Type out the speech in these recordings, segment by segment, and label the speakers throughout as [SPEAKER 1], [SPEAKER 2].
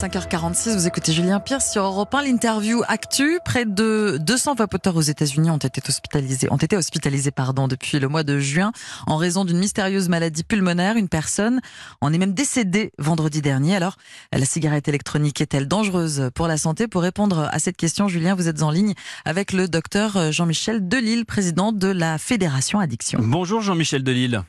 [SPEAKER 1] 5h46, vous écoutez Julien Pierre sur Europe 1, l'interview Actu. Près de 200 vapoteurs aux États-Unis ont été hospitalisés, ont été hospitalisés, pardon, depuis le mois de juin en raison d'une mystérieuse maladie pulmonaire. Une personne en est même décédée vendredi dernier. Alors, la cigarette électronique est-elle dangereuse pour la santé? Pour répondre à cette question, Julien, vous êtes en ligne avec le docteur Jean-Michel Delille, président de la Fédération Addiction.
[SPEAKER 2] Bonjour Jean-Michel Delille.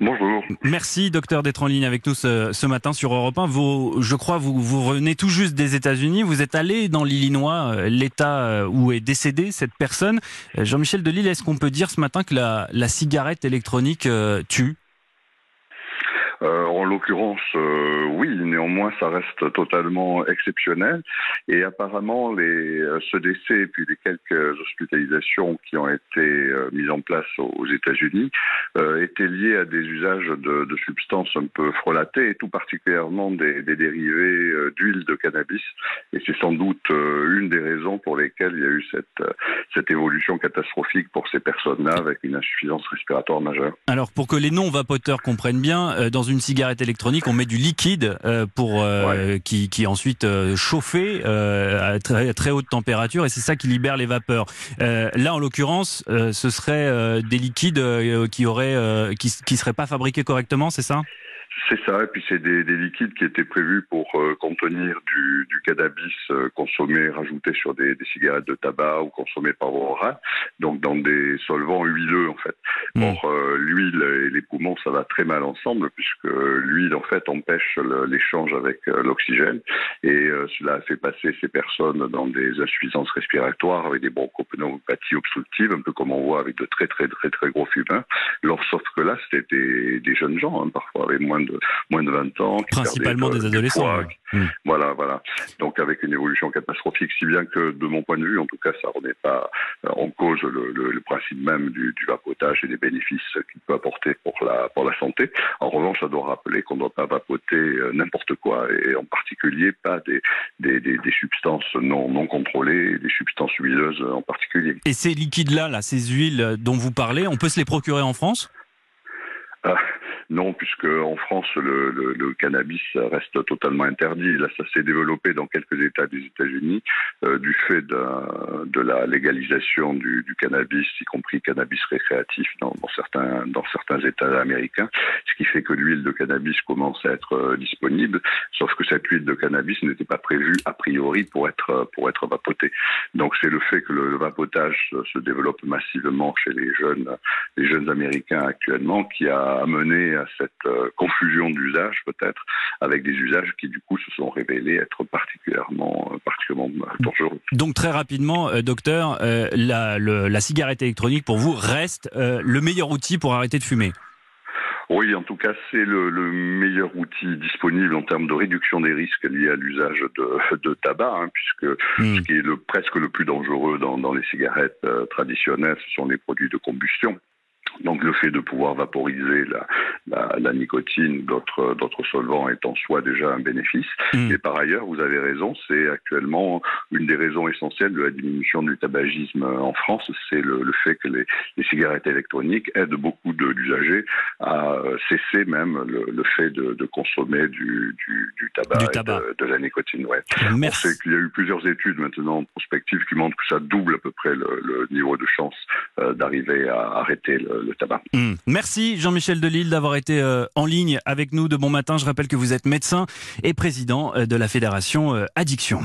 [SPEAKER 3] Bonjour.
[SPEAKER 2] Merci docteur d'être en ligne avec nous ce, matin sur Europe 1. Vous, je crois vous, vous revenez tout juste des États-Unis. Vous êtes allé dans l'Illinois, euh, l'État euh, où est décédée cette personne. Euh, Jean-Michel Delille, est-ce qu'on peut dire ce matin que la, la cigarette électronique tue?
[SPEAKER 3] Euh, en l'occurrence, euh, oui, néanmoins, ça reste totalement exceptionnel. Et apparemment, les, euh, ce décès et puis les quelques hospitalisations qui ont été mises en place aux, États-Unis étaient liés à des usages de, substances un peu frelatées et tout particulièrement des, dérivés d'huile de cannabis. Et c'est sans doute une des raisons pour lesquelles il y a eu cette, évolution catastrophique pour ces personnes-là avec une insuffisance respiratoire majeure.
[SPEAKER 2] Alors, pour que les non-vapoteurs comprennent bien, dans cigarette électronique, on met du liquide euh, pour euh, qui, qui est ensuite euh, chauffé à très, très haute température et c'est ça qui libère les vapeurs. là, en l'occurrence, ce serait des liquides qui auraient qui, qui seraient pas fabriqués correctement, c'est ça?
[SPEAKER 3] C'est ça, et puis c'est des, des, liquides qui étaient prévus pour euh, contenir du, du cannabis euh, consommé, rajouté sur des, des, cigarettes de tabac ou consommé par voie orale, donc dans des solvants huileux en fait. Mmh. Or, euh, l'huile et les poumons, ça va très mal ensemble puisque l'huile en fait empêche l'échange avec l'oxygène et cela a fait passer ces personnes dans des insuffisances respiratoires avec des bronchopneumopathies obstructives, un peu comme on voit avec de très très très très gros fumeurs. Alors, sauf que là, c'était des, des, jeunes gens, hein, parfois avec moins de moins de 20 ans.
[SPEAKER 2] Principalement des, adolescents.
[SPEAKER 3] Hmm. Voilà, voilà. Donc avec une évolution catastrophique, si bien que de mon point de vue, en tout cas, ça remet pas euh, en cause le, le, le principe même du, du, vapotage et des bénéfices qu'il peut apporter pour la pour la santé. En revanche, ça doit rappeler qu'on ne doit pas vapoter euh, n'importe quoi et en particulier pas des, des, des, des substances non non contrôlées, des substances huileuses en particulier.
[SPEAKER 2] Et ces liquides-là, là, ces huiles dont vous parlez, on peut se les procurer en France?
[SPEAKER 3] Ah, non, puisque en France, le, le, le, cannabis reste totalement interdit. Là, ça s'est développé dans quelques États des États-Unis euh, du fait de, la légalisation du, du, cannabis, y compris cannabis récréatif dans, dans, certains, dans certains États américains, ce qui fait que l'huile de cannabis commence à être euh, disponible, sauf que cette huile de cannabis n'était pas prévue a priori pour être, pour être vapotée. Donc c'est le fait que le, le vapotage se développe massivement chez les jeunes, les jeunes Américains actuellement qui a amené à cette euh, confusion d'usages peut-être avec des usages qui du coup se sont révélés être particulièrement, euh, particulièrement dangereux.
[SPEAKER 2] Donc très rapidement, euh, docteur, la, le, la cigarette électronique pour vous reste le meilleur outil pour arrêter de fumer?
[SPEAKER 3] Oui, en tout cas, c'est le, le, meilleur outil disponible en termes de réduction des risques liés à l'usage de, de, tabac, hein, puisque mmh. ce qui est le, presque le plus dangereux dans, dans les cigarettes euh, traditionnelles, ce sont les produits de combustion. Donc le fait de pouvoir vaporiser la, la, la nicotine, d'autres d'autres solvants est en soi déjà un bénéfice. Mmh. Et par ailleurs, vous avez raison, c'est actuellement une des raisons essentielles de la diminution du tabagisme en France, c'est le, le, fait que les, les, cigarettes électroniques aident beaucoup d'usagers à cesser même le, le fait de, de, consommer du, du, du tabac,
[SPEAKER 2] du tabac.
[SPEAKER 3] Et de, de, la nicotine. Ouais.
[SPEAKER 2] Merci.
[SPEAKER 3] On sait qu'il y a eu plusieurs études maintenant en prospective qui montrent que ça double à peu près le, le niveau de chance euh, d'arriver à arrêter le, le tabac.
[SPEAKER 2] Mmh. Merci Jean-Michel Delille d'avoir été euh, en ligne avec nous de bon matin. Je rappelle que vous êtes médecin et président euh, de la fédération euh, Addiction.